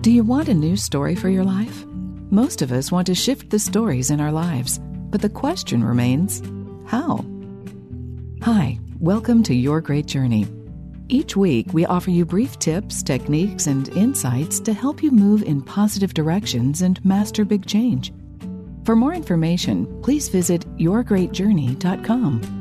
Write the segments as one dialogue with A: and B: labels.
A: Do you want a new story for your life? Most of us want to shift the stories in our lives, but the question remains how? Hi, welcome to Your Great Journey. Each week, we offer you brief tips, techniques, and insights to help you move in positive directions and master big change. For more information, please visit yourgreatjourney.com.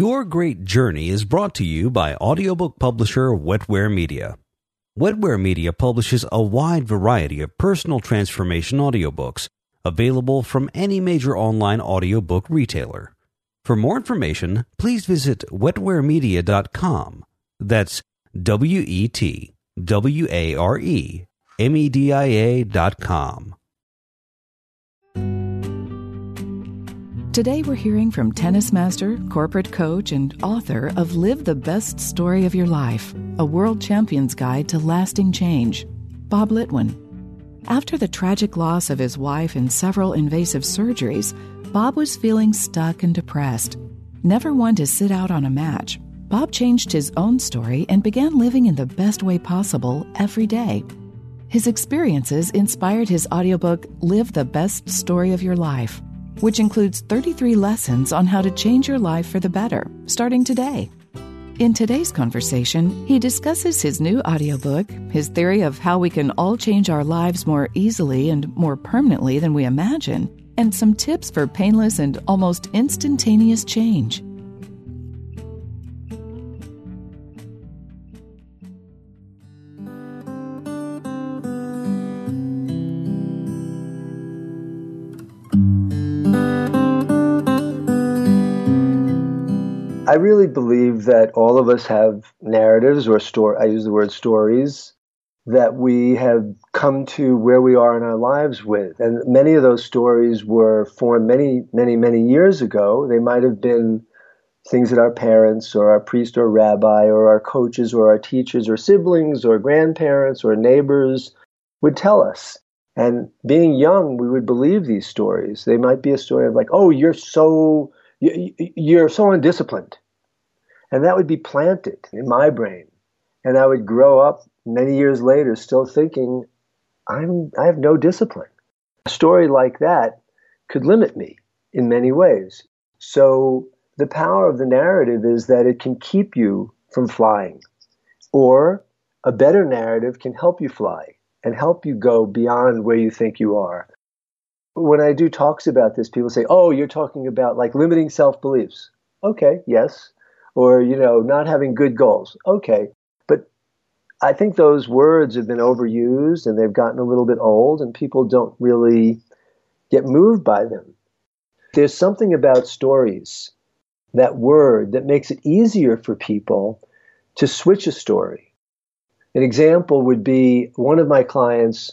B: Your Great Journey is brought to you by audiobook publisher Wetware Media. Wetware Media publishes a wide variety of personal transformation audiobooks available from any major online audiobook retailer. For more information, please visit wetwaremedia.com. That's W E T W A R E M E D I A.com.
A: Today, we're hearing from tennis master, corporate coach, and author of Live the Best Story of Your Life A World Champion's Guide to Lasting Change, Bob Litwin. After the tragic loss of his wife and several invasive surgeries, Bob was feeling stuck and depressed. Never one to sit out on a match, Bob changed his own story and began living in the best way possible every day. His experiences inspired his audiobook Live the Best Story of Your Life which includes 33 lessons on how to change your life for the better, starting today. In today's conversation, he discusses his new audiobook, his theory of how we can all change our lives more easily and more permanently than we imagine, and some tips for painless and almost instantaneous change.
C: I really believe that all of us have narratives or story. I use the word stories that we have come to where we are in our lives with. And many of those stories were formed many, many, many years ago. They might have been things that our parents or our priest or rabbi or our coaches or our teachers or siblings or grandparents or neighbors would tell us. And being young, we would believe these stories. They might be a story of like, oh, you're so you're so undisciplined. And that would be planted in my brain. And I would grow up many years later still thinking, I'm, I have no discipline. A story like that could limit me in many ways. So the power of the narrative is that it can keep you from flying. Or a better narrative can help you fly and help you go beyond where you think you are when I do talks about this, people say, "Oh, you're talking about like limiting self beliefs." Okay, yes, or you know, not having good goals. Okay, but I think those words have been overused and they've gotten a little bit old, and people don't really get moved by them. There's something about stories, that word, that makes it easier for people to switch a story. An example would be one of my clients,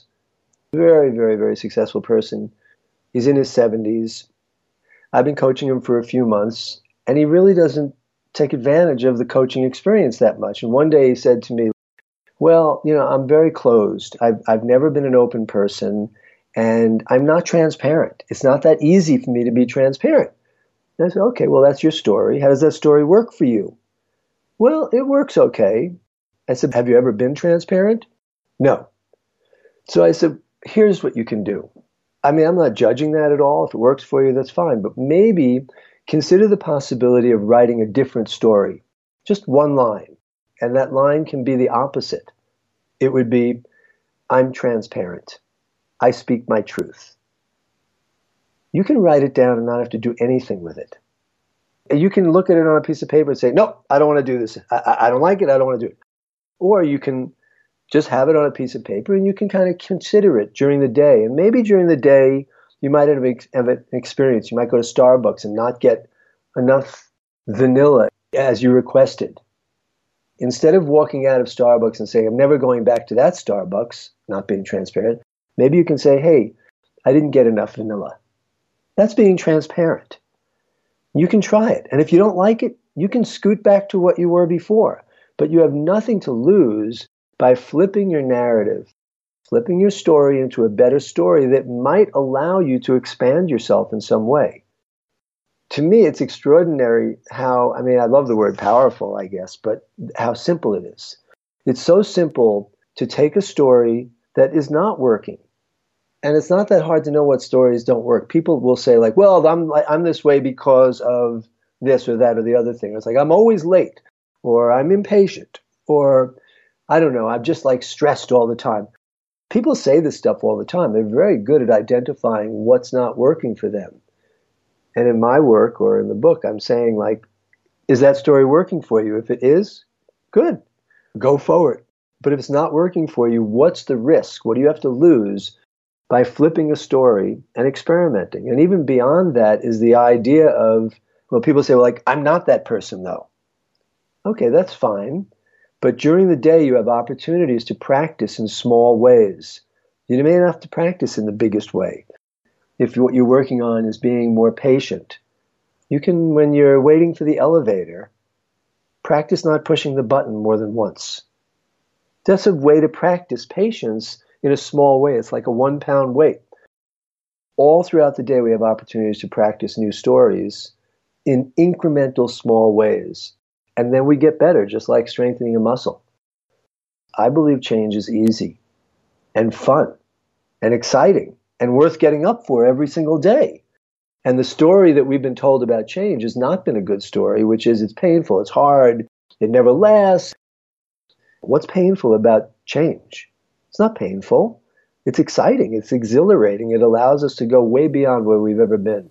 C: very, very, very successful person He's in his 70s. I've been coaching him for a few months, and he really doesn't take advantage of the coaching experience that much. And one day he said to me, Well, you know, I'm very closed. I've, I've never been an open person, and I'm not transparent. It's not that easy for me to be transparent. And I said, Okay, well, that's your story. How does that story work for you? Well, it works okay. I said, Have you ever been transparent? No. So I said, Here's what you can do. I mean, I'm not judging that at all. If it works for you, that's fine. But maybe consider the possibility of writing a different story, just one line. And that line can be the opposite. It would be I'm transparent. I speak my truth. You can write it down and not have to do anything with it. You can look at it on a piece of paper and say, No, I don't want to do this. I, I don't like it. I don't want to do it. Or you can just have it on a piece of paper and you can kind of consider it during the day. And maybe during the day, you might have, have an experience. You might go to Starbucks and not get enough vanilla as you requested. Instead of walking out of Starbucks and saying, I'm never going back to that Starbucks, not being transparent, maybe you can say, hey, I didn't get enough vanilla. That's being transparent. You can try it. And if you don't like it, you can scoot back to what you were before. But you have nothing to lose by flipping your narrative, flipping your story into a better story that might allow you to expand yourself in some way. To me, it's extraordinary how, I mean, I love the word powerful, I guess, but how simple it is. It's so simple to take a story that is not working. And it's not that hard to know what stories don't work. People will say like, "Well, I'm I'm this way because of this or that or the other thing." It's like I'm always late or I'm impatient or I don't know, I'm just like stressed all the time. People say this stuff all the time. They're very good at identifying what's not working for them. And in my work or in the book, I'm saying, like, is that story working for you? If it is, good, go forward. But if it's not working for you, what's the risk? What do you have to lose by flipping a story and experimenting? And even beyond that is the idea of, well, people say, well, like, I'm not that person though. Okay, that's fine. But during the day, you have opportunities to practice in small ways. You may not have to practice in the biggest way. If what you're working on is being more patient, you can, when you're waiting for the elevator, practice not pushing the button more than once. That's a way to practice patience in a small way. It's like a one pound weight. All throughout the day, we have opportunities to practice new stories in incremental small ways and then we get better, just like strengthening a muscle. I believe change is easy and fun and exciting and worth getting up for every single day. And the story that we've been told about change has not been a good story, which is it's painful, it's hard, it never lasts. What's painful about change? It's not painful. It's exciting, it's exhilarating, it allows us to go way beyond where we've ever been.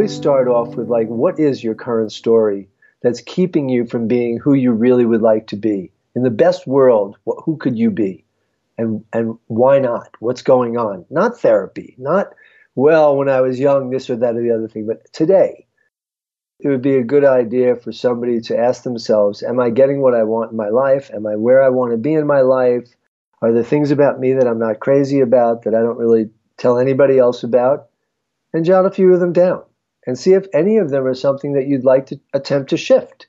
C: Always start off with like, what is your current story that's keeping you from being who you really would like to be? In the best world, who could you be? And, and why not? What's going on? Not therapy, not, well, when I was young, this or that or the other thing, but today. It would be a good idea for somebody to ask themselves, am I getting what I want in my life? Am I where I want to be in my life? Are there things about me that I'm not crazy about that I don't really tell anybody else about? And jot a few of them down and see if any of them are something that you'd like to attempt to shift.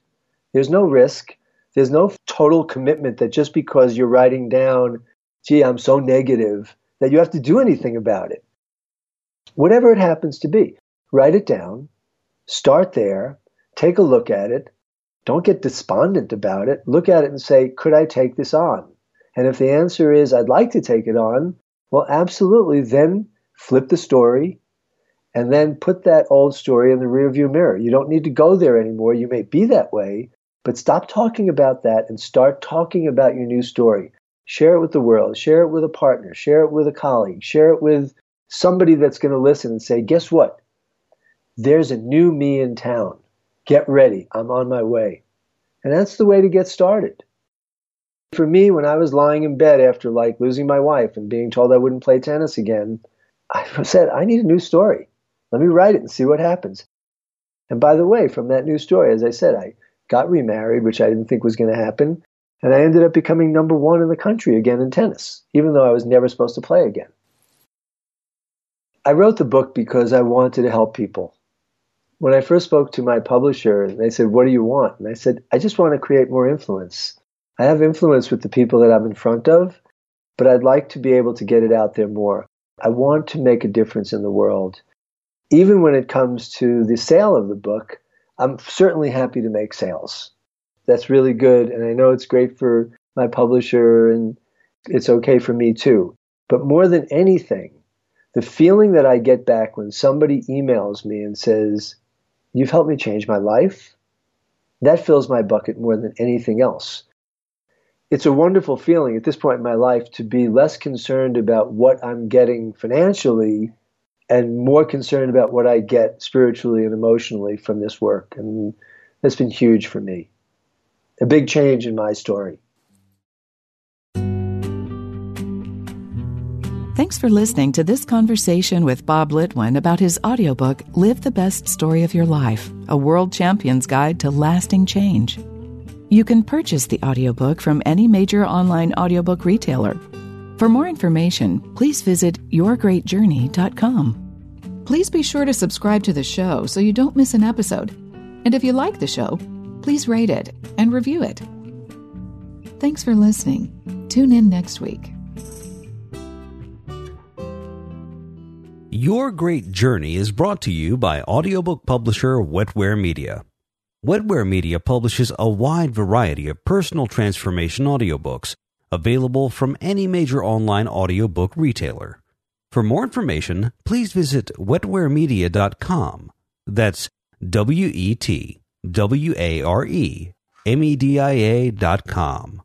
C: There's no risk. There's no total commitment that just because you're writing down, gee, I'm so negative, that you have to do anything about it. Whatever it happens to be, write it down, start there, take a look at it. Don't get despondent about it. Look at it and say, could I take this on? And if the answer is, I'd like to take it on, well, absolutely, then flip the story, and then put that old story in the rearview mirror. You don't need to go there anymore. You may be that way, but stop talking about that and start talking about your new story. Share it with the world, share it with a partner, share it with a colleague, share it with somebody that's going to listen and say, guess what? There's a new me in town. Get ready. I'm on my way. And that's the way to get started. For me, when I was lying in bed after like losing my wife and being told I wouldn't play tennis again, I said, I need a new story. Let me write it and see what happens. And by the way, from that new story, as I said, I got remarried, which I didn't think was going to happen. And I ended up becoming number one in the country again in tennis, even though I was never supposed to play again. I wrote the book because I wanted to help people. When I first spoke to my publisher, they said, What do you want? And I said, I just want to create more influence. I have influence with the people that I'm in front of, but I'd like to be able to get it out there more. I want to make a difference in the world even when it comes to the sale of the book, I'm certainly happy to make sales. That's really good. And I know it's great for my publisher and it's okay for me too. But more than anything, the feeling that I get back when somebody emails me and says, You've helped me change my life, that fills my bucket more than anything else. It's a wonderful feeling at this point in my life to be less concerned about what I'm getting financially and more concerned about what I get spiritually and emotionally from this work. And that's been huge for me. A big change in my story.
A: Thanks for listening to this conversation with Bob Litwin about his audiobook, Live the Best Story of Your Life A World Champion's Guide to Lasting Change. You can purchase the audiobook from any major online audiobook retailer for more information, please visit yourgreatjourney.com. Please be sure to subscribe to the show so you don't miss an episode. And if you like the show, please rate it and review it. Thanks for listening. Tune in next week.
B: Your Great Journey is brought to you by audiobook publisher Wetware Media. Wetware Media publishes a wide variety of personal transformation audiobooks available from any major online audiobook retailer. For more information, please visit wetwaremedia.com. That's W E T W A R E M E D I A dot com.